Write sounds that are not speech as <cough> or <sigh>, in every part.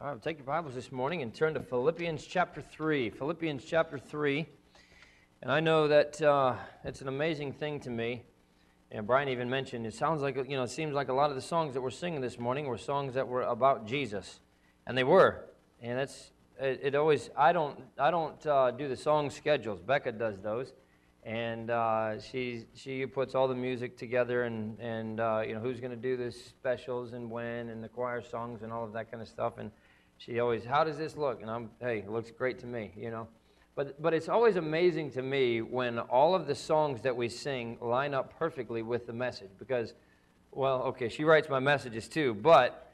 All right, take your Bibles this morning and turn to Philippians chapter 3. Philippians chapter 3. And I know that uh, it's an amazing thing to me. And Brian even mentioned it sounds like, you know, it seems like a lot of the songs that we're singing this morning were songs that were about Jesus. And they were. And that's, it, it always, I don't, I don't uh, do the song schedules. Becca does those. And uh, she, she puts all the music together and, and uh, you know, who's going to do the specials and when and the choir songs and all of that kind of stuff. And she always, how does this look? And I'm, hey, it looks great to me, you know. But, but it's always amazing to me when all of the songs that we sing line up perfectly with the message because, well, okay, she writes my messages too, but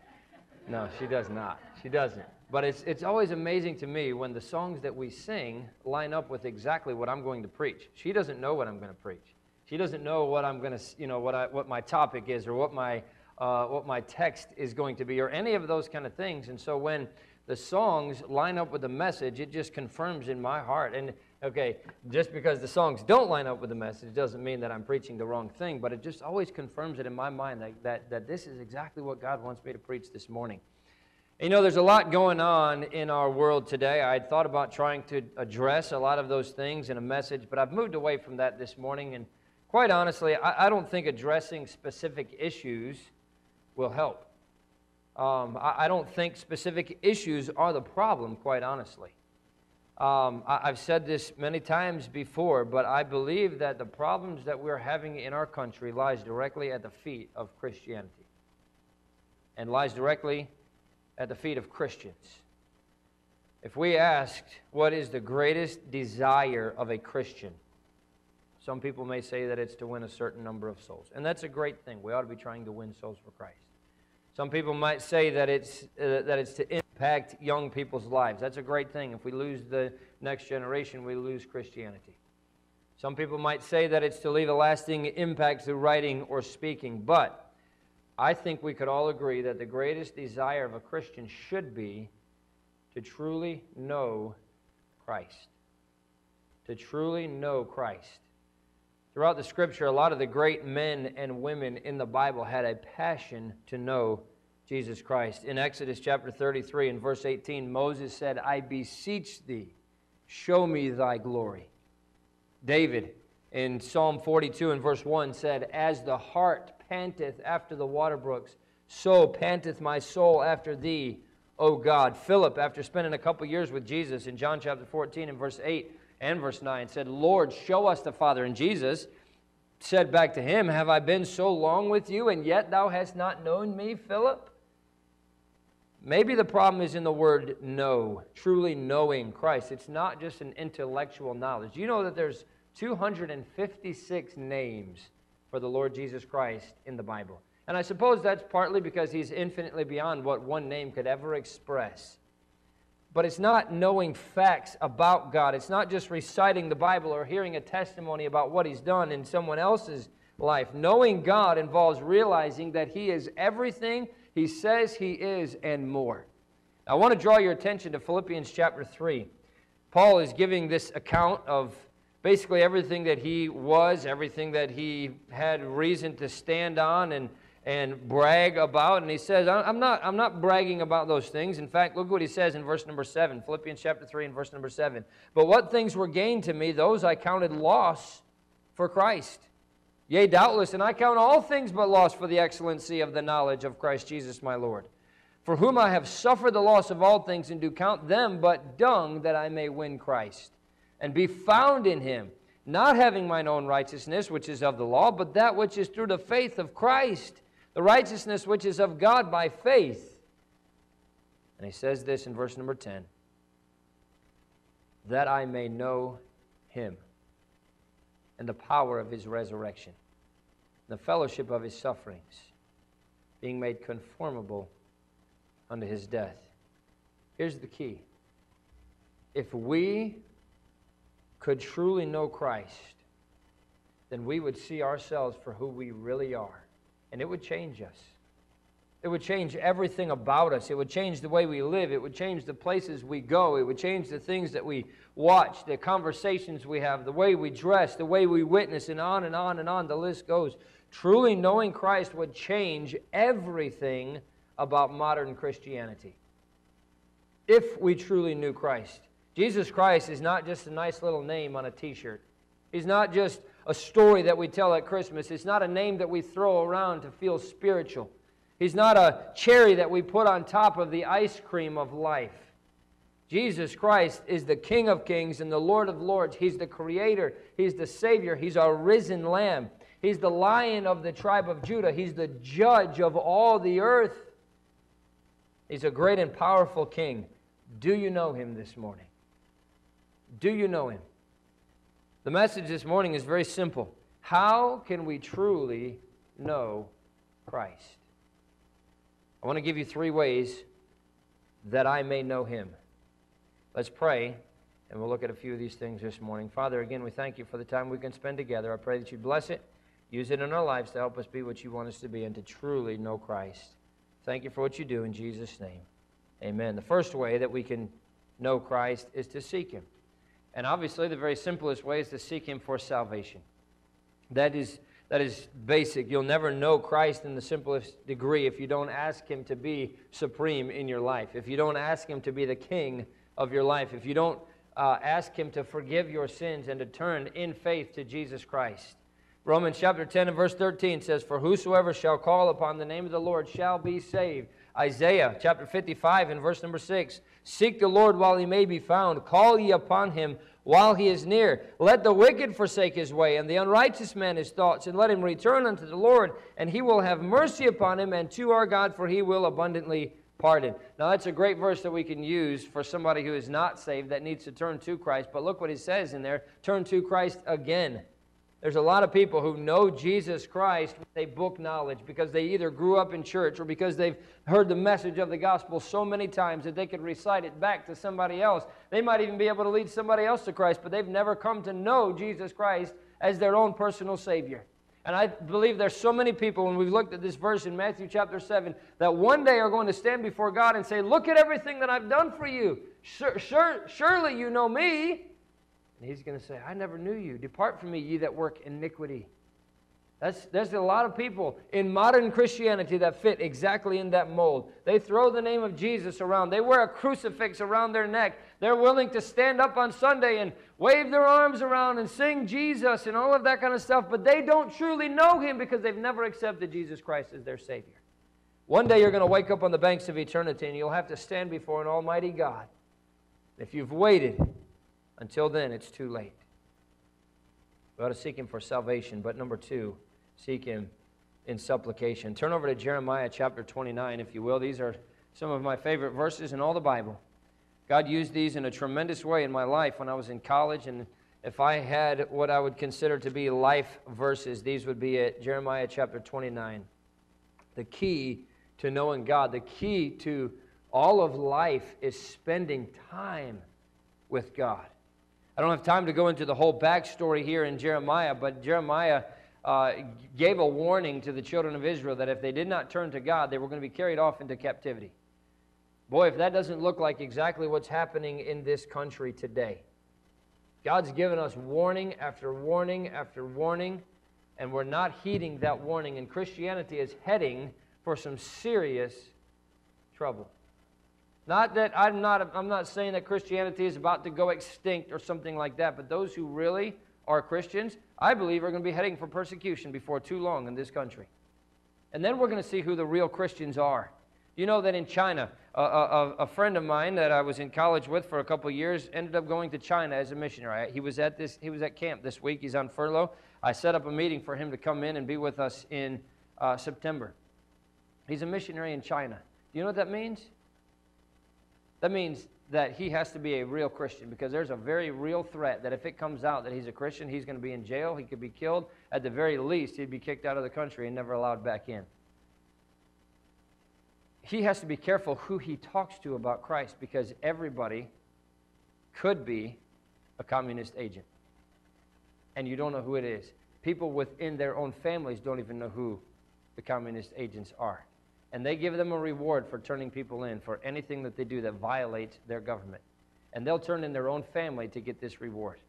no, she does not. She doesn't. But it's, it's always amazing to me when the songs that we sing line up with exactly what I'm going to preach. She doesn't know what I'm going to preach. She doesn't know what I'm going to, you know, what, I, what my topic is or what my uh, what my text is going to be or any of those kind of things. And so when the songs line up with the message, it just confirms in my heart. And okay, just because the songs don't line up with the message doesn't mean that I'm preaching the wrong thing, but it just always confirms it in my mind that, that, that this is exactly what God wants me to preach this morning. You know, there's a lot going on in our world today. I had thought about trying to address a lot of those things in a message, but I've moved away from that this morning. And quite honestly, I, I don't think addressing specific issues will help. Um, I, I, don't think specific issues are the problem, quite honestly. Um, I, I've said this many times before, but I believe that the problems that we're having in our country lies directly at the feet of Christianity and lies directly at the feet of Christians. If we asked what is the greatest desire of a Christian, some people may say that it's to win a certain number of souls. And that's a great thing. We ought to be trying to win souls for Christ. Some people might say that it's, uh, that it's to impact young people's lives. That's a great thing. If we lose the next generation, we lose Christianity. Some people might say that it's to leave a lasting impact through writing or speaking. But I think we could all agree that the greatest desire of a Christian should be to truly know Christ. To truly know Christ. Throughout the scripture, a lot of the great men and women in the Bible had a passion to know Jesus Christ. In Exodus chapter 33 and verse 18, Moses said, I beseech thee, show me thy glory. David in Psalm 42 and verse 1 said, As the hart panteth after the water brooks, so panteth my soul after thee, O God. Philip, after spending a couple years with Jesus in John chapter 14 and verse 8, and verse 9 said, Lord, show us the Father. And Jesus said back to him, Have I been so long with you, and yet thou hast not known me, Philip? Maybe the problem is in the word know, truly knowing Christ. It's not just an intellectual knowledge. You know that there's 256 names for the Lord Jesus Christ in the Bible. And I suppose that's partly because he's infinitely beyond what one name could ever express. But it's not knowing facts about God. It's not just reciting the Bible or hearing a testimony about what He's done in someone else's life. Knowing God involves realizing that He is everything He says He is and more. I want to draw your attention to Philippians chapter 3. Paul is giving this account of basically everything that he was, everything that he had reason to stand on and and brag about. And he says, I'm not, I'm not bragging about those things. In fact, look what he says in verse number 7, Philippians chapter 3 and verse number 7. But what things were gained to me, those I counted loss for Christ. Yea, doubtless, and I count all things but loss for the excellency of the knowledge of Christ Jesus my Lord, for whom I have suffered the loss of all things, and do count them but dung that I may win Christ, and be found in him, not having mine own righteousness, which is of the law, but that which is through the faith of Christ the righteousness which is of God by faith. And he says this in verse number 10 that I may know him and the power of his resurrection, the fellowship of his sufferings, being made conformable unto his death. Here's the key if we could truly know Christ, then we would see ourselves for who we really are and it would change us. It would change everything about us. It would change the way we live. It would change the places we go. It would change the things that we watch, the conversations we have, the way we dress, the way we witness, and on and on and on. The list goes. Truly knowing Christ would change everything about modern Christianity. if we truly knew Christ. Jesus Christ is not just a nice little name on a t shirt, He's not just a story that we tell at Christmas, it's not a name that we throw around to feel spiritual. He's not a cherry that we put on top of the ice cream of life. Jesus Christ is the King of kings and the Lord of lords. He's the Creator, He's the Savior, He's our risen Lamb. He's the Lion of the tribe of Judah, He's the Judge of all the earth. He's a great and powerful King. Do you know Him this morning? Do you know Him? The message this morning is very simple. How can we truly know Christ? I want to give you three ways that I may know Him. Let's pray, and we'll look at a few of these things this morning. Father, again, we thank you for the time we can spend together. I pray that you bless it, use it in our lives to help us be what you want us to be and to truly know Christ. Thank you for what you do in Jesus' name. Amen. The first way that we can know Christ is to seek him. And obviously, the very simplest way is to seek him for salvation. That is, that is basic. You'll never know Christ in the simplest degree if you don't ask him to be supreme in your life, if you don't ask him to be the king of your life, if you don't uh, ask Him to forgive your sins and to turn in faith to Jesus Christ. Romans chapter 10 and verse 13 says, For whosoever shall call upon the name of the Lord shall be saved. Isaiah chapter 55 and verse number 6 Seek the Lord while he may be found, call ye upon him while he is near. Let the wicked forsake his way, and the unrighteous man his thoughts, and let him return unto the Lord, and he will have mercy upon him, and to our God, for he will abundantly pardon. Now, that's a great verse that we can use for somebody who is not saved that needs to turn to Christ. But look what he says in there turn to Christ again. There's a lot of people who know Jesus Christ they book knowledge because they either grew up in church or because they've heard the message of the gospel so many times that they could recite it back to somebody else. They might even be able to lead somebody else to Christ, but they've never come to know Jesus Christ as their own personal Savior. And I believe there's so many people, when we've looked at this verse in Matthew chapter 7, that one day are going to stand before God and say, Look at everything that I've done for you. Sure, sure, surely you know me. And He's going to say, I never knew you. Depart from me, ye that work iniquity. That's, there's a lot of people in modern Christianity that fit exactly in that mold. They throw the name of Jesus around. They wear a crucifix around their neck. They're willing to stand up on Sunday and wave their arms around and sing Jesus and all of that kind of stuff, but they don't truly know Him because they've never accepted Jesus Christ as their Savior. One day you're going to wake up on the banks of eternity and you'll have to stand before an Almighty God. If you've waited until then, it's too late. We ought to seek Him for salvation. But number two, seek Him in supplication. Turn over to Jeremiah chapter 29, if you will. These are some of my favorite verses in all the Bible. God used these in a tremendous way in my life when I was in college. And if I had what I would consider to be life verses, these would be at Jeremiah chapter 29. The key to knowing God, the key to all of life is spending time with God. I don't have time to go into the whole backstory here in Jeremiah, but Jeremiah uh, gave a warning to the children of Israel that if they did not turn to God, they were going to be carried off into captivity. Boy, if that doesn't look like exactly what's happening in this country today. God's given us warning after warning after warning, and we're not heeding that warning, and Christianity is heading for some serious trouble. Not that I'm not, I'm not saying that Christianity is about to go extinct or something like that, but those who really are Christians, I believe, are going to be heading for persecution before too long in this country. And then we're going to see who the real Christians are. You know that in China, a, a, a, friend of mine that I was in college with for a couple years ended up going to China as a missionary. He was at this. He was at camp this week. He's on furlough. I set up a meeting for him to come in and be with us in uh, September. He's a missionary in China. Do you know what that means? That means that he has to be a real Christian because there's a very real threat that if it comes out that he's a Christian, he's going to be in jail. He could be killed. At the very least, he'd be kicked out of the country and never allowed back in he has to be careful who he talks to about Christ because everybody could be a communist agent. And you don't know who it is. People within their own families don't even know who the communist agents are. And they give them a reward for turning people in for anything that they do that violates their government. And they'll turn in their own family to get this reward.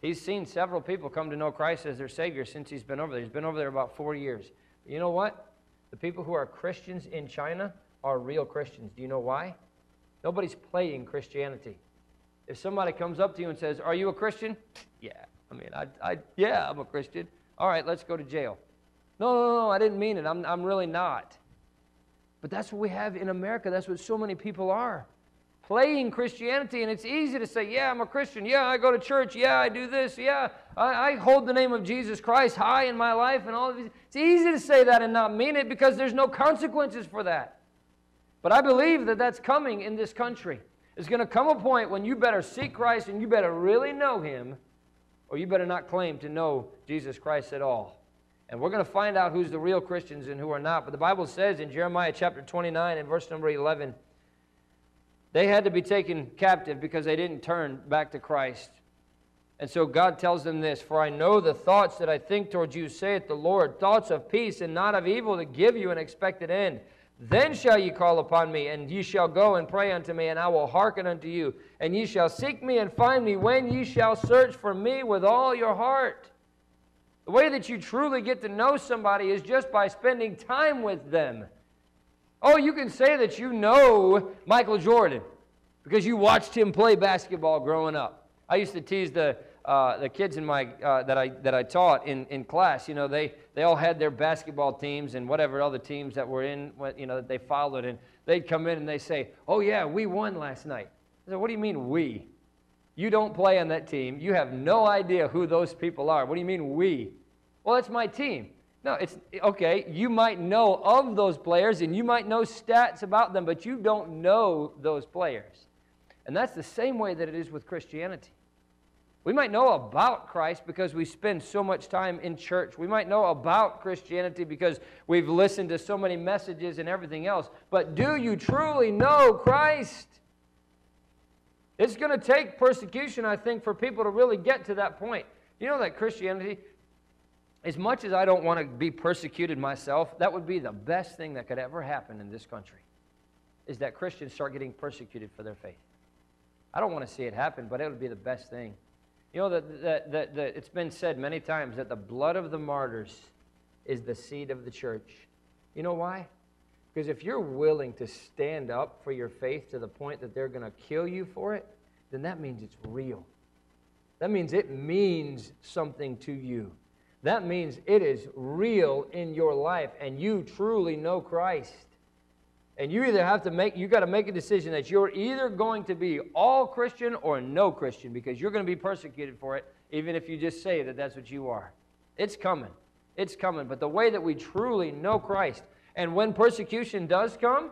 He's seen several people come to know Christ as their Savior since he's been over there. He's been over there about four years. You know what? The people who are Christians in China are real Christians. Do you know why? Nobody's playing Christianity. If somebody comes up to you and says, Are you a Christian? Yeah. I mean, I, I, yeah, I'm a Christian. All right, let's go to jail. No, no, no, I didn't mean it. I'm, I'm really not. But that's what we have in America. That's what so many people are. Playing Christianity, and it's easy to say, Yeah, I'm a Christian. Yeah, I go to church. Yeah, I do this. Yeah, I, I hold the name of Jesus Christ high in my life and all of these. It's easy to say that and not mean it because there's no consequences for that. But I believe that that's coming in this country. There's going to come a point when you better seek Christ and you better really know Him, or you better not claim to know Jesus Christ at all. And we're going to find out who's the real Christians and who are not. But the Bible says in Jeremiah chapter 29 and verse number 11, they had to be taken captive because they didn't turn back to Christ. And so God tells them this For I know the thoughts that I think towards you, saith the Lord, thoughts of peace and not of evil to give you an expected end. Then shall ye call upon me, and ye shall go and pray unto me, and I will hearken unto you. And ye shall seek me and find me when ye shall search for me with all your heart. The way that you truly get to know somebody is just by spending time with them. Oh, you can say that you know Michael Jordan because you watched him play basketball growing up. I used to tease the uh, the kids in my uh, that I that I taught in, in class, you know, they they all had their basketball teams and whatever other teams that were in, you know, that they followed, and they'd come in and they say, "Oh yeah, we won last night." I said, "What do you mean we? You don't play on that team. You have no idea who those people are. What do you mean we? Well, it's my team. No, it's okay. You might know of those players and you might know stats about them, but you don't know those players. And that's the same way that it is with Christianity. We might know about Christ because we spend so much time in church. We might know about Christianity because we've listened to so many messages and everything else. But do you truly know Christ? It's going to take persecution, I think, for people to really get to that point. You know that Christianity, as much as I don't want to be persecuted myself, that would be the best thing that could ever happen in this country, is that Christians start getting persecuted for their faith. I don't want to see it happen, but it would be the best thing. You know, that, that, that, it's been said many times that the blood of the martyrs is the seed of the church. You know why? Because if you're willing to stand up for your faith to the point that they're going to kill you for it, then that means it's real. That means it means something to you. That means it is real in your life and you truly know Christ. And you either have to make, you got to make a decision that you're either going to be all Christian or no Christian because you're going to be persecuted for it, even if you just say that that's what you are. It's coming. It's coming. But the way that we truly know Christ, and when persecution does come,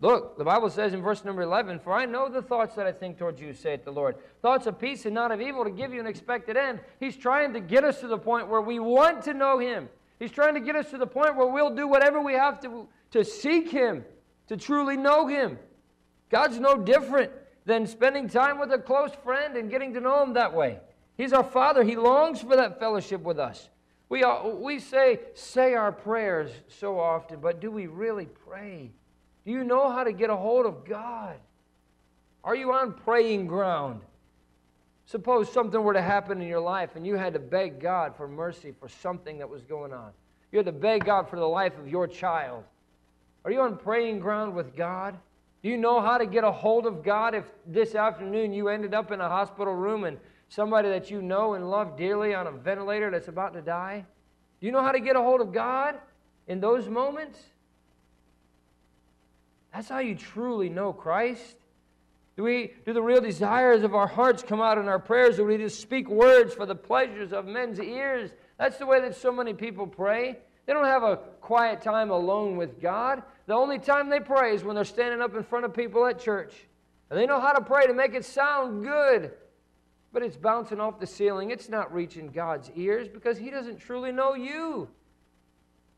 look, the Bible says in verse number 11, For I know the thoughts that I think towards you, saith the Lord. Thoughts of peace and not of evil to give you an expected end. He's trying to get us to the point where we want to know Him. He's trying to get us to the point where we'll do whatever we have to to seek Him, to truly know Him. God's no different than spending time with a close friend and getting to know Him that way. He's our Father. He longs for that fellowship with us. We, we say, say our prayers so often, but do we really pray? Do you know how to get a hold of God? Are you on praying ground? Suppose something were to happen in your life and you had to beg God for mercy for something that was going on. You had to beg God for the life of your child. Are you on praying ground with God? Do you know how to get a hold of God if this afternoon you ended up in a hospital room and somebody that you know and love dearly on a ventilator that's about to die? Do you know how to get a hold of God in those moments? That's how you truly know Christ. Do, we, do the real desires of our hearts come out in our prayers, or do we just speak words for the pleasures of men's ears? That's the way that so many people pray. They don't have a quiet time alone with God. The only time they pray is when they're standing up in front of people at church. And they know how to pray to make it sound good. But it's bouncing off the ceiling. It's not reaching God's ears because He doesn't truly know you.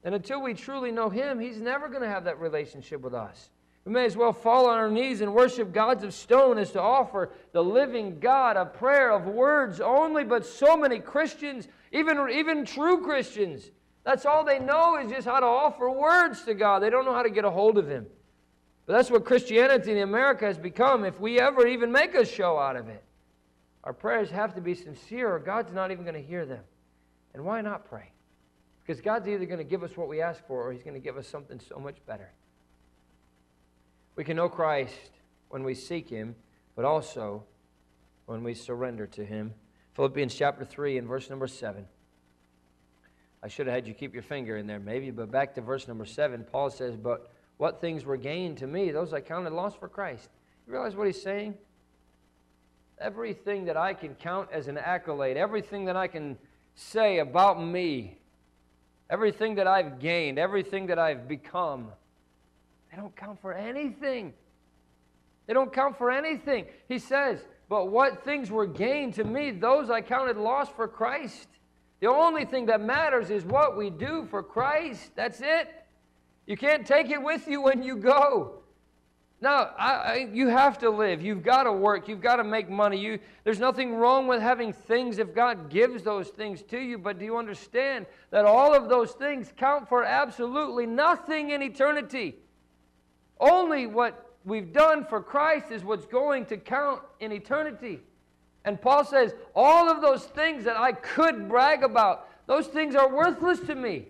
And until we truly know Him, He's never going to have that relationship with us. We may as well fall on our knees and worship gods of stone as to offer the living God a prayer of words only. But so many Christians, even, even true Christians, that's all they know is just how to offer words to God. They don't know how to get a hold of Him. But that's what Christianity in America has become if we ever even make a show out of it. Our prayers have to be sincere or God's not even going to hear them. And why not pray? Because God's either going to give us what we ask for or He's going to give us something so much better. We can know Christ when we seek Him, but also when we surrender to Him. Philippians chapter 3 and verse number 7. I should have had you keep your finger in there maybe, but back to verse number 7, Paul says, But what things were gained to me, those I counted lost for Christ. You realize what he's saying? Everything that I can count as an accolade, everything that I can say about me, everything that I've gained, everything that I've become, they don't count for anything. They don't count for anything. He says, But what things were gained to me, those I counted lost for Christ. The only thing that matters is what we do for Christ. That's it. You can't take it with you when you go. Now, I, I, you have to live. You've got to work. You've got to make money. You, there's nothing wrong with having things if God gives those things to you. But do you understand that all of those things count for absolutely nothing in eternity? Only what we've done for Christ is what's going to count in eternity. And Paul says, all of those things that I could brag about, those things are worthless to me.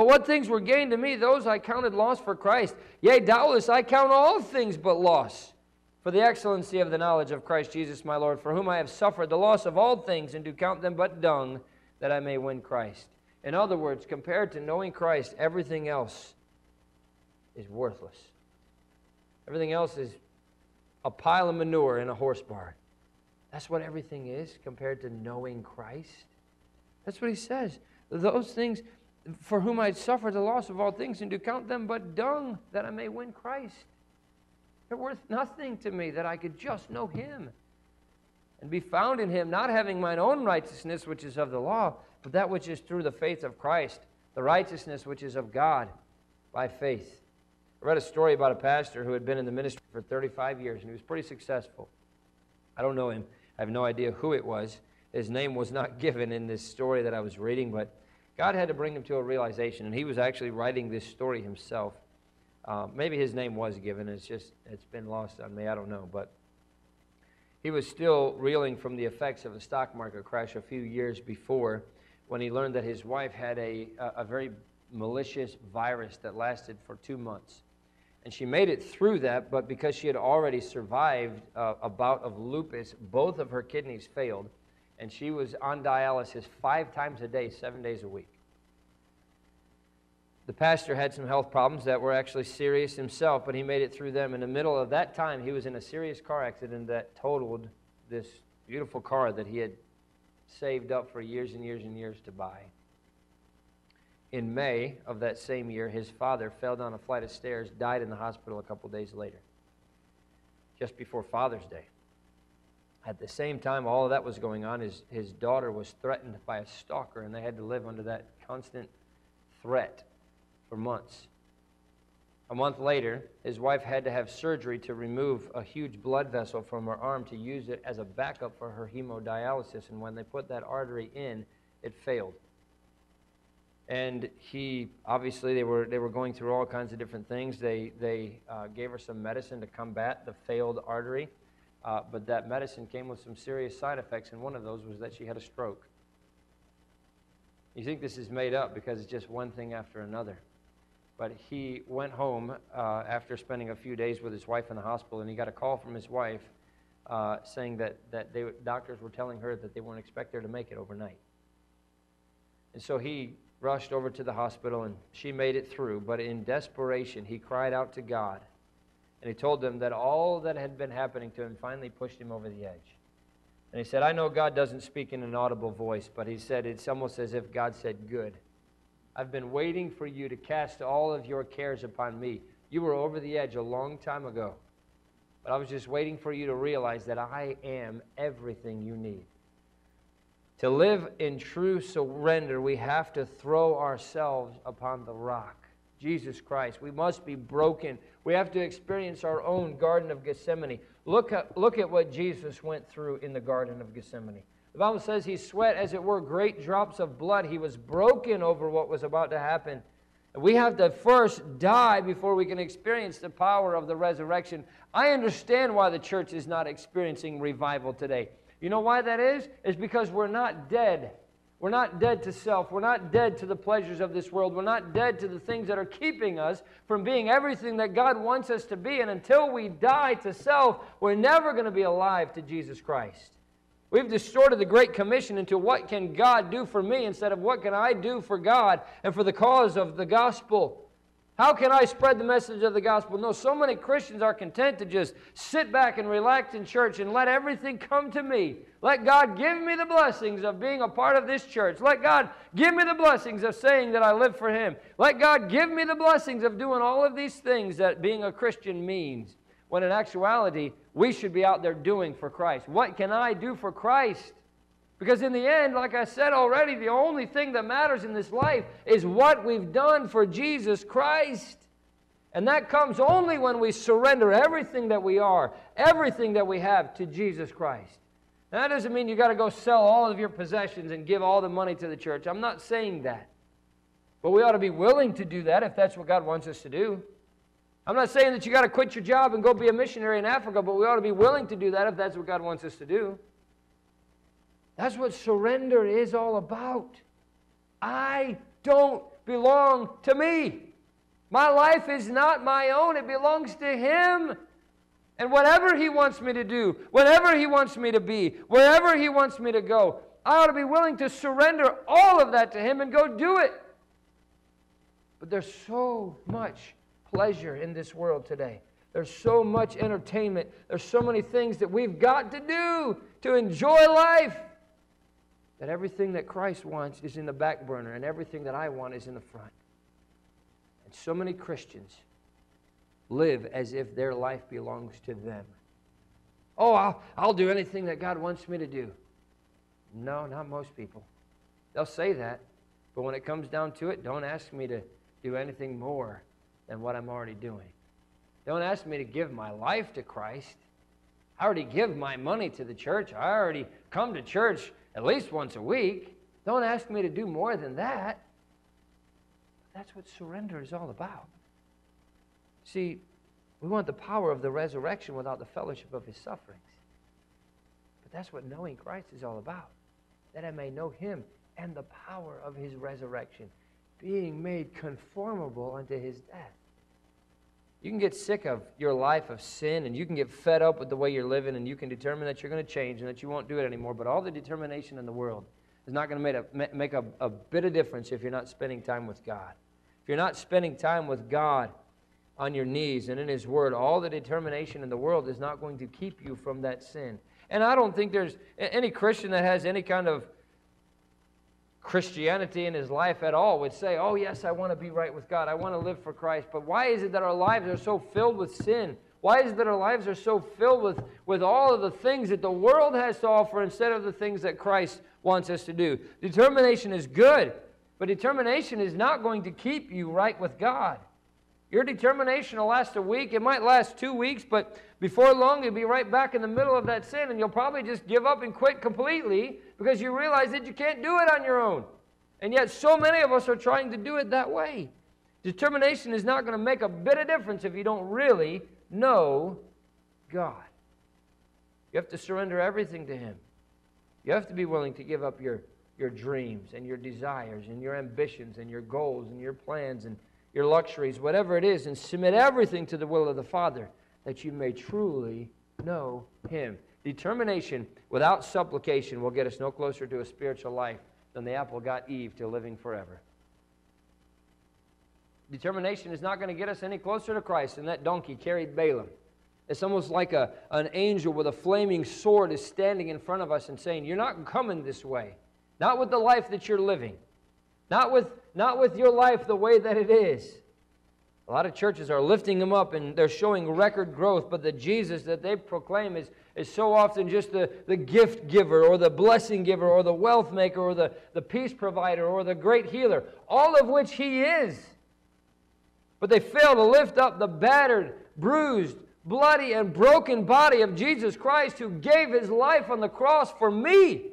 But what things were gained to me, those I counted loss for Christ. Yea, doubtless I count all things but loss for the excellency of the knowledge of Christ Jesus my Lord, for whom I have suffered the loss of all things, and do count them but dung, that I may win Christ. In other words, compared to knowing Christ, everything else is worthless. Everything else is a pile of manure in a horse barn. That's what everything is compared to knowing Christ. That's what he says. Those things for whom I suffer the loss of all things and do count them but dung that I may win Christ. They're worth nothing to me that I could just know him and be found in him, not having mine own righteousness, which is of the law, but that which is through the faith of Christ, the righteousness which is of God by faith. I read a story about a pastor who had been in the ministry for 35 years, and he was pretty successful. I don't know him. I have no idea who it was. His name was not <laughs> given in this story that I was reading, but God had to bring him to a realization, and he was actually writing this story himself. Uh, maybe his name was given. It's just, it's been lost on me. I don't know. But he was still reeling from the effects of the stock market crash a few years before when he learned that his wife had a, a, a very malicious virus that lasted for two months. And she made it through that, but because she had already survived uh, a bout of lupus, both of her kidneys failed, and she was on dialysis five times a day, seven days a week. The pastor had some health problems that were actually serious himself, but he made it through them. In the middle of that time, he was in a serious car accident that totaled this beautiful car that he had saved up for years and years and years to buy in May of that same year, his father fell down a flight of stairs, died in the hospital a couple days later, just before Father's Day. At the same time, all of that was going on, his, his daughter was threatened by a stalker, and they had to live under that constant threat for months. A month later, his wife had to have surgery to remove a huge blood vessel from her arm to use it as a backup for her hemodialysis, and when they put that artery in, it failed and he obviously they were they were going through all kinds of different things. They they uh, gave her some medicine to combat the failed artery, uh, but that medicine came with some serious side effects, and one of those was that she had a stroke. You think this is made up because it's just one thing after another. But he went home uh, after spending a few days with his wife in the hospital, and he got a call from his wife uh, saying that, that they, doctors were telling her that they weren't expect her to make it overnight. And so he rushed over to the hospital and she made it through. But in desperation, he cried out to God. And he told them that all that had been happening to him finally pushed him over the edge. And he said, I know God doesn't speak in an audible voice, but he said, it's almost as if God said, Good. I've been waiting for you to cast all of your cares upon me. You were over the edge a long time ago. But I was just waiting for you to realize that I am everything you need. To live in true surrender, we have to throw ourselves upon the rock, Jesus Christ. We must be broken. We have to experience our own Garden of Gethsemane. Look at, look at what Jesus went through in the Garden of Gethsemane. The Bible says he sweat, as it were, great drops of blood. He was broken over what was about to happen. We have to first die before we can experience the power of the resurrection. I understand why the church is not experiencing revival today. You know why that is? It's because we're not dead. We're not dead to self. We're not dead to the pleasures of this world. We're not dead to the things that are keeping us from being everything that God wants us to be. And until we die to self, we're never going to be alive to Jesus Christ. We've distorted the Great Commission into what can God do for me instead of what can I do for God and for the cause of the gospel. How can I spread the message of the gospel? No, so many Christians are content to just sit back and relax in church and let everything come to me. Let God give me the blessings of being a part of this church. Let God give me the blessings of saying that I live for Him. Let God give me the blessings of doing all of these things that being a Christian means. When in actuality, we should be out there doing for Christ. What can I do for Christ? Because in the end, like I said already, the only thing that matters in this life is what we've done for Jesus Christ. And that comes only when we surrender everything that we are, everything that we have to Jesus Christ. Now, that doesn't mean you got to go sell all of your possessions and give all the money to the church. I'm not saying that. But we ought to be willing to do that if that's what God wants us to do. I'm not saying that you got to quit your job and go be a missionary in Africa, but we ought to be willing to do that if that's what God wants us to do. That's what surrender is all about. I don't belong to me. My life is not my own, it belongs to Him. And whatever He wants me to do, whatever He wants me to be, wherever He wants me to go, I ought to be willing to surrender all of that to Him and go do it. But there's so much pleasure in this world today. There's so much entertainment. There's so many things that we've got to do to enjoy life that everything that Christ wants is in the back burner and everything that I want is in the front. And so many Christians live as if their life belongs to them. Oh, I'll, I'll do anything that God wants me to do. No, not most people. They'll say that, but when it comes down to it, don't ask me to do anything more than what I'm already doing. Don't ask me to give my life to Christ. I already give my money to the church. I already come to church at least once a week. Don't ask me to do more than that. That's what surrender is all about. See, we want the power of the resurrection without the fellowship of his sufferings. But that's what knowing Christ is all about. That I may know him and the power of his resurrection, being made conformable unto his death. You can get sick of your life of sin and you can get fed up with the way you're living and you can determine that you're going to change and that you won't do it anymore. But all the determination in the world is not going to make, a, make a, a bit of difference if you're not spending time with God. If you're not spending time with God on your knees and in His Word, all the determination in the world is not going to keep you from that sin. And I don't think there's any Christian that has any kind of Christianity in his life at all would say, Oh, yes, I want to be right with God. I want to live for Christ. But why is it that our lives are so filled with sin? Why is it that our lives are so filled with, with all of the things that the world has to offer instead of the things that Christ wants us to do? Determination is good, but determination is not going to keep you right with God. Your determination will last a week. It might last two weeks, but before long, you'll be right back in the middle of that sin, and you'll probably just give up and quit completely because you realize that you can't do it on your own. And yet, so many of us are trying to do it that way. Determination is not going to make a bit of difference if you don't really know God. You have to surrender everything to Him. You have to be willing to give up your, your dreams and your desires and your ambitions and your goals and your plans and your luxuries, whatever it is, and submit everything to the will of the Father that you may truly know Him. Determination without supplication will get us no closer to a spiritual life than the apple got Eve to living forever. Determination is not going to get us any closer to Christ than that donkey carried Balaam. It's almost like a, an angel with a flaming sword is standing in front of us and saying, You're not coming this way. Not with the life that you're living. Not with, not with your life the way that it is. A lot of churches are lifting them up and they're showing record growth, but the Jesus that they proclaim is, is so often just the, the gift giver or the blessing giver or the wealth maker or the, the peace provider or the great healer, all of which he is. But they fail to lift up the battered, bruised, bloody, and broken body of Jesus Christ who gave his life on the cross for me.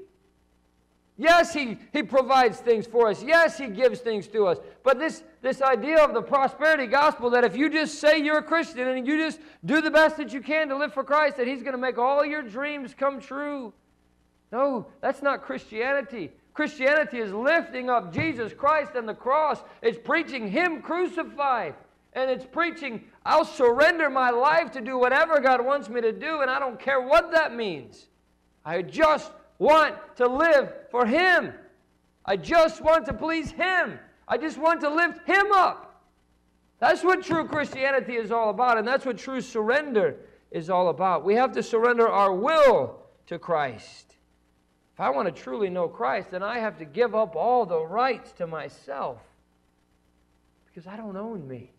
Yes, he, he provides things for us. Yes, He gives things to us. But this, this idea of the prosperity gospel that if you just say you're a Christian and you just do the best that you can to live for Christ, that He's going to make all your dreams come true. No, that's not Christianity. Christianity is lifting up Jesus Christ and the cross. It's preaching Him crucified. And it's preaching, I'll surrender my life to do whatever God wants me to do, and I don't care what that means. I just want to live for Him. I just want to please Him. I just want to lift Him up. That's what true Christianity is all about, and that's what true surrender is all about. We have to surrender our will to Christ. If I want to truly know Christ, then I have to give up all the rights to myself because I don't own me.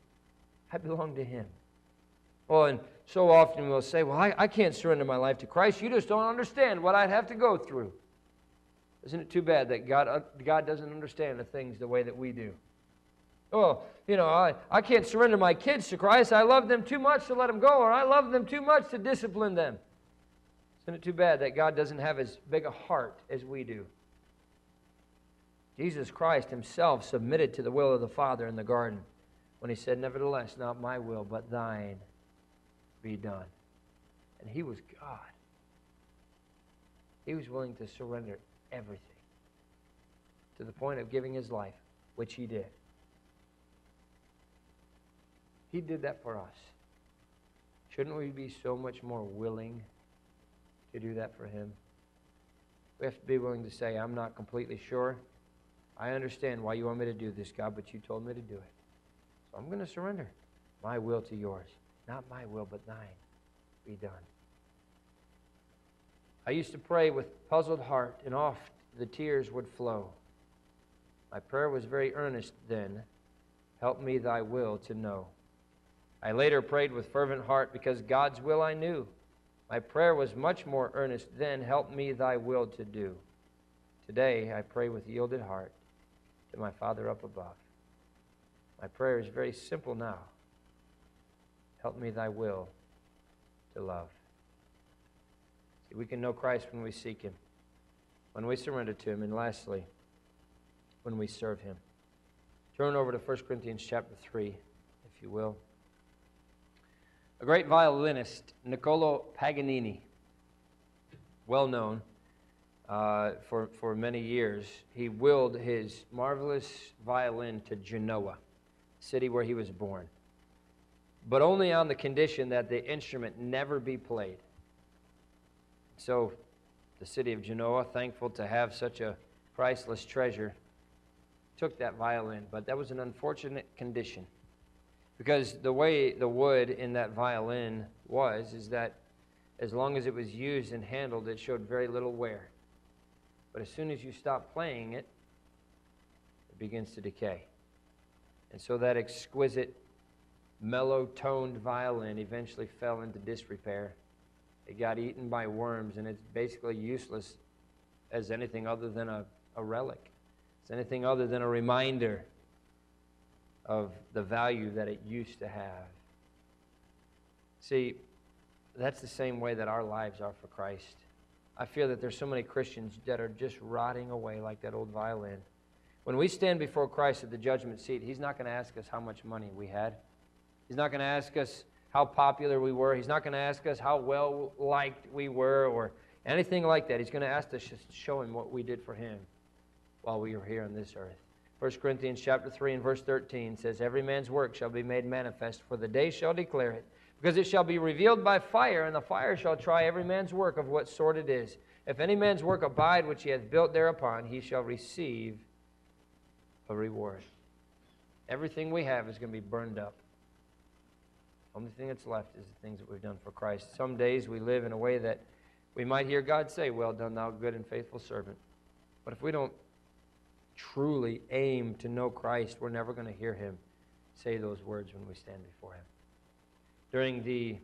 I belong to Him. Well, and so often we'll say, Well, I, I can't surrender my life to Christ. You just don't understand what I'd have to go through. Isn't it too bad that God, uh, God doesn't understand the things the way that we do? Well, you know, I, I can't surrender my kids to Christ. I love them too much to let them go, or I love them too much to discipline them. Isn't it too bad that God doesn't have as big a heart as we do? Jesus Christ himself submitted to the will of the Father in the garden when he said, Nevertheless, not my will, but thine be done. And he was God. He was willing to surrender everything to the point of giving his life, which he did. He did that for us. Shouldn't we be so much more willing to do that for him? We have to be willing to say, I'm not completely sure. I understand why you want me to do this, God, but you told me to do it. So I'm going to surrender my will to yours. Not my will, but thine be done. I used to pray with puzzled heart, and oft the tears would flow. My prayer was very earnest then. Help me thy will to know. I later prayed with fervent heart because God's will I knew. My prayer was much more earnest then. Help me thy will to do. Today I pray with yielded heart to my Father up above. My prayer is very simple now. Help me thy will to love. See, we can know Christ when we seek him, when we surrender to him, and lastly, when we serve him. Turn over to 1 Corinthians chapter 3, if you will. A great violinist, Niccolo Paganini, well known uh, for, for many years, he willed his marvelous violin to Genoa, city where he was born, but only on the condition that the instrument never be played. So, the city of Genoa, thankful to have such a priceless treasure, took that violin, but that was an unfortunate condition. Because the way the wood in that violin was, is that as long as it was used and handled, it showed very little wear. But as soon as you stop playing it, it begins to decay. And so that exquisite, mellow toned violin eventually fell into disrepair. It got eaten by worms, and it's basically useless as anything other than a, a relic. It's anything other than a reminder of the value that it used to have. See, that's the same way that our lives are for Christ. I feel that there's so many Christians that are just rotting away like that old violin. When we stand before Christ at the judgment seat, He's not going to ask us how much money we had. He's not going to ask us how popular we were. He's not going to ask us how well liked we were or anything like that. He's going to ask us to show Him what we did for Him while we were here on this earth. 1 Corinthians chapter 3 and verse 13 says, Every man's work shall be made manifest, for the day shall declare it, because it shall be revealed by fire, and the fire shall try every man's work of what sort it is. If any man's work abide which he hath built thereupon, he shall receive a reward. Everything we have is going to be burned up. Only thing that's left is the things that we've done for Christ. Some days we live in a way that we might hear God say, Well done, thou good and faithful servant. But if we don't truly aim to know Christ, we're never going to hear him say those words when we stand before him. During the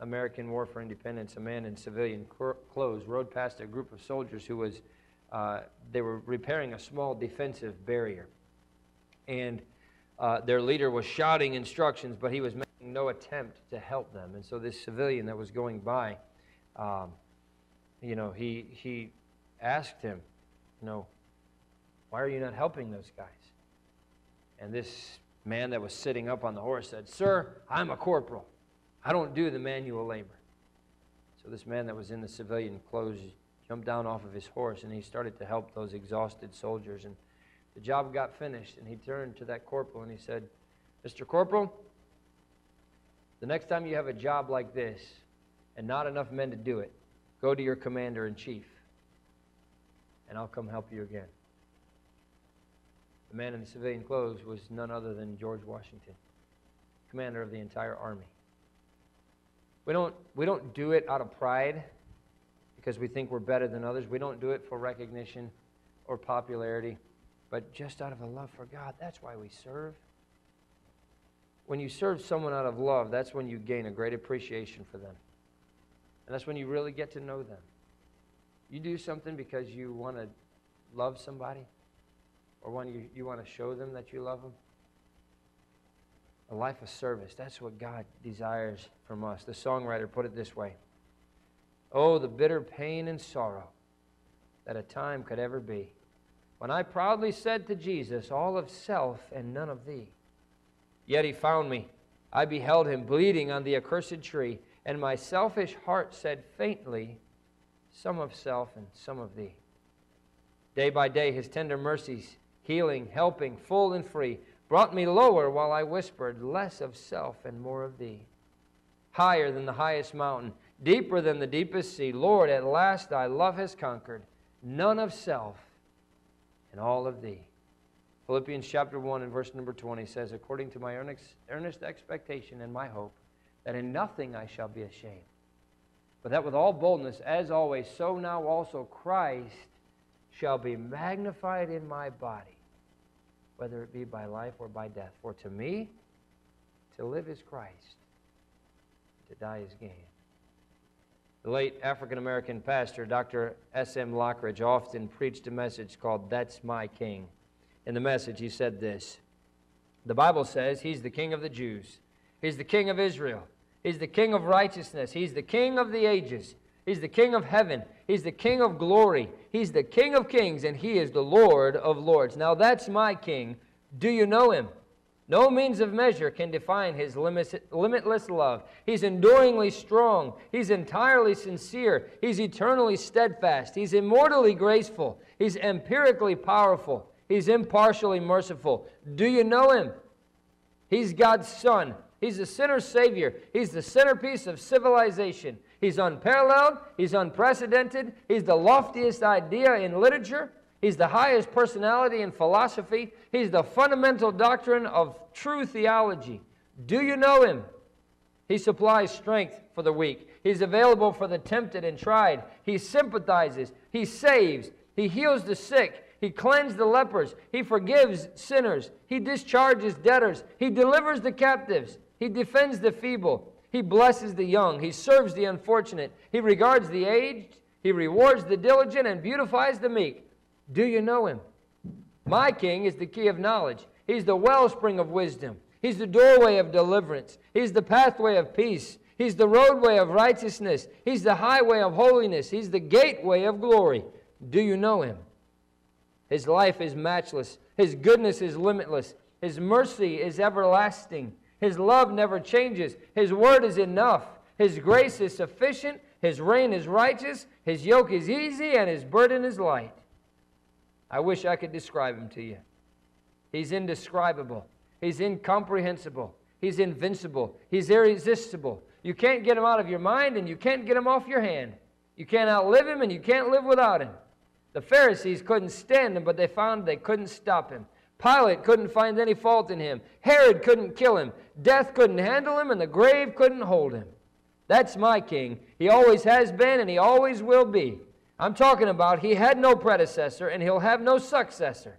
American War for Independence, a man in civilian clothes rode past a group of soldiers who was, uh, they were repairing a small defensive barrier. And uh, their leader was shouting instructions, but he was no attempt to help them. And so this civilian that was going by, um, you know, he, he asked him, you know, why are you not helping those guys? And this man that was sitting up on the horse said, Sir, I'm a corporal. I don't do the manual labor. So this man that was in the civilian clothes jumped down off of his horse and he started to help those exhausted soldiers. And the job got finished, and he turned to that corporal and he said, Mr. Corporal, the next time you have a job like this and not enough men to do it, go to your commander in chief, and I'll come help you again. The man in the civilian clothes was none other than George Washington, commander of the entire army. We don't, we don't do it out of pride because we think we're better than others. We don't do it for recognition or popularity, but just out of a love for God. That's why we serve. When you serve someone out of love, that's when you gain a great appreciation for them. And that's when you really get to know them. You do something because you want to love somebody or when you, you want to show them that you love them. A life of service. That's what God desires from us. The songwriter put it this way Oh, the bitter pain and sorrow that a time could ever be when I proudly said to Jesus, All of self and none of thee. Yet he found me. I beheld him bleeding on the accursed tree, and my selfish heart said faintly, Some of self and some of thee. Day by day, his tender mercies, healing, helping, full and free, brought me lower while I whispered, Less of self and more of thee. Higher than the highest mountain, deeper than the deepest sea. Lord, at last thy love has conquered none of self and all of thee. Philippians chapter 1 and verse number 20 says, According to my earnest, expectation and my hope, that in nothing I shall be ashamed, but that with all boldness, as always, so now also Christ shall be magnified in my body, whether it be by life or by death. For to me, to live is Christ, to die is gain. The late African American pastor, Dr. S.M. Lockridge, often preached a message called That's My King. In the message, he said this The Bible says he's the king of the Jews, he's the king of Israel, he's the king of righteousness, he's the king of the ages, he's the king of heaven, he's the king of glory, he's the king of kings, and he is the Lord of lords. Now that's my king. Do you know him? No means of measure can define his limitless love. He's enduringly strong. He's entirely sincere. He's eternally steadfast. He's immortally graceful. He's empirically powerful. He's impartially merciful. Do you know him? He's God's Son. He's the sinner's Savior. He's the centerpiece of civilization. He's unparalleled. He's unprecedented. He's the loftiest idea in literature. He's the highest personality in philosophy. He's the fundamental doctrine of true theology. Do you know him? He supplies strength for the weak. He's available for the tempted and tried. He sympathizes. He saves. He heals the sick. He cleanses the lepers. He forgives sinners. He discharges debtors. He delivers the captives. He defends the feeble. He blesses the young. He serves the unfortunate. He regards the aged. He rewards the diligent and beautifies the meek. Do you know him? My king is the key of knowledge. He's the wellspring of wisdom. He's the doorway of deliverance. He's the pathway of peace. He's the roadway of righteousness. He's the highway of holiness. He's the gateway of glory. Do you know him? His life is matchless. His goodness is limitless. His mercy is everlasting. His love never changes. His word is enough. His grace is sufficient. His reign is righteous. His yoke is easy and his burden is light. I wish I could describe him to you. He's indescribable. He's incomprehensible. He's invincible. He's irresistible. You can't get him out of your mind and you can't get him off your hand. You can't outlive him and you can't live without him. The Pharisees couldn't stand him, but they found they couldn't stop him. Pilate couldn't find any fault in him. Herod couldn't kill him. Death couldn't handle him, and the grave couldn't hold him. That's my king. He always has been, and he always will be. I'm talking about he had no predecessor and he'll have no successor.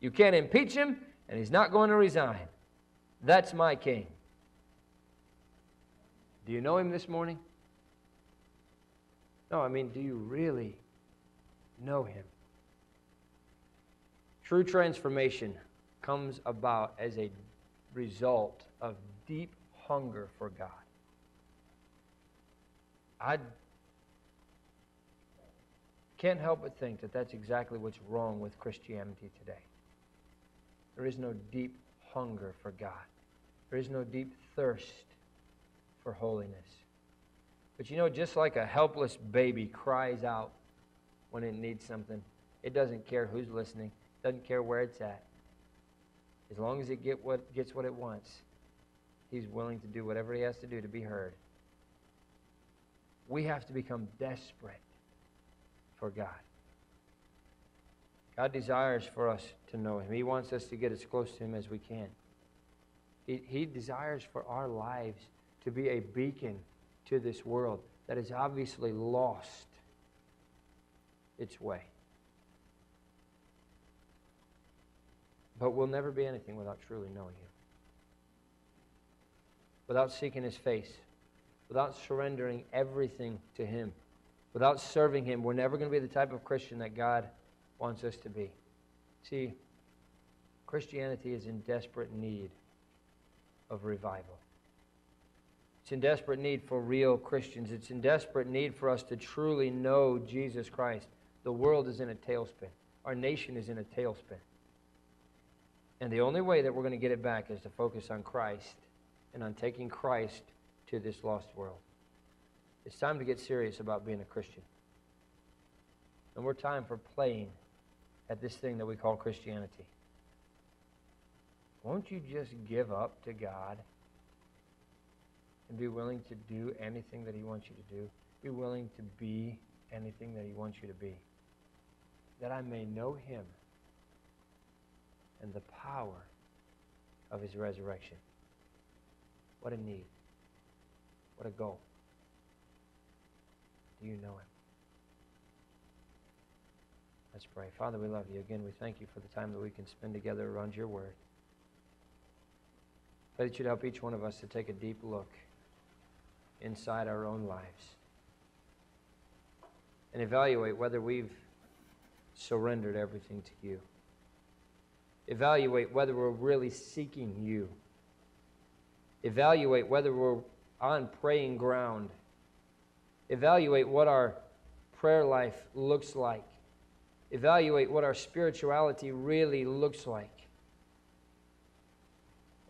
You can't impeach him and he's not going to resign. That's my king. Do you know him this morning? No, I mean, do you really know him? True transformation comes about as a result of deep hunger for God. I can't help but think that that's exactly what's wrong with Christianity today. There is no deep hunger for God, there is no deep thirst for holiness. But you know, just like a helpless baby cries out when it needs something. It doesn't care who's listening, doesn't care where it's at. As long as it get what, gets what it wants, he's willing to do whatever he has to do to be heard. We have to become desperate for God. God desires for us to know him. He wants us to get as close to him as we can. He, he desires for our lives to be a beacon to this world that is obviously lost its way. But we'll never be anything without truly knowing Him. Without seeking His face. Without surrendering everything to Him. Without serving Him, we're never going to be the type of Christian that God wants us to be. See, Christianity is in desperate need of revival. It's in desperate need for real Christians. It's in desperate need for us to truly know Jesus Christ. The world is in a tailspin. Our nation is in a tailspin. And the only way that we're going to get it back is to focus on Christ and on taking Christ to this lost world. It's time to get serious about being a Christian. And we're time for playing at this thing that we call Christianity. Won't you just give up to God and be willing to do anything that He wants you to do? Be willing to be anything that He wants you to be. That I may know Him and the power of His resurrection. What a need. What a goal. Do you know Him? Let's pray. Father, we love you. Again, we thank you for the time that we can spend together around your word. Pray that you'd help each one of us to take a deep look inside our own lives and evaluate whether we've surrendered everything to you. Evaluate whether we're really seeking you. Evaluate whether we're on praying ground. Evaluate what our prayer life looks like. Evaluate what our spirituality really looks like.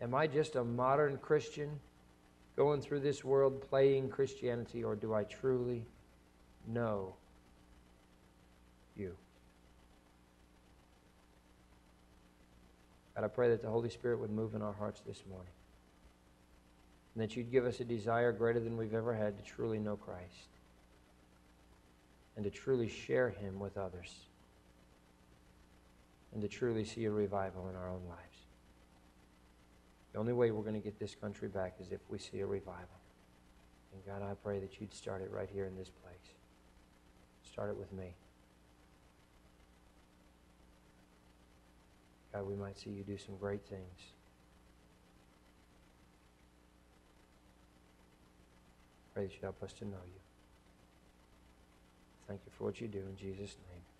Am I just a modern Christian going through this world playing Christianity, or do I truly know you? God, I pray that the Holy Spirit would move in our hearts this morning. And that you'd give us a desire greater than we've ever had to truly know Christ and to truly share him with others and to truly see a revival in our own lives. The only way we're going to get this country back is if we see a revival. And God, I pray that you'd start it right here in this place. Start it with me. God, we might see you do some great things. Pray that you help us to know you. Thank you for what you do in Jesus' name.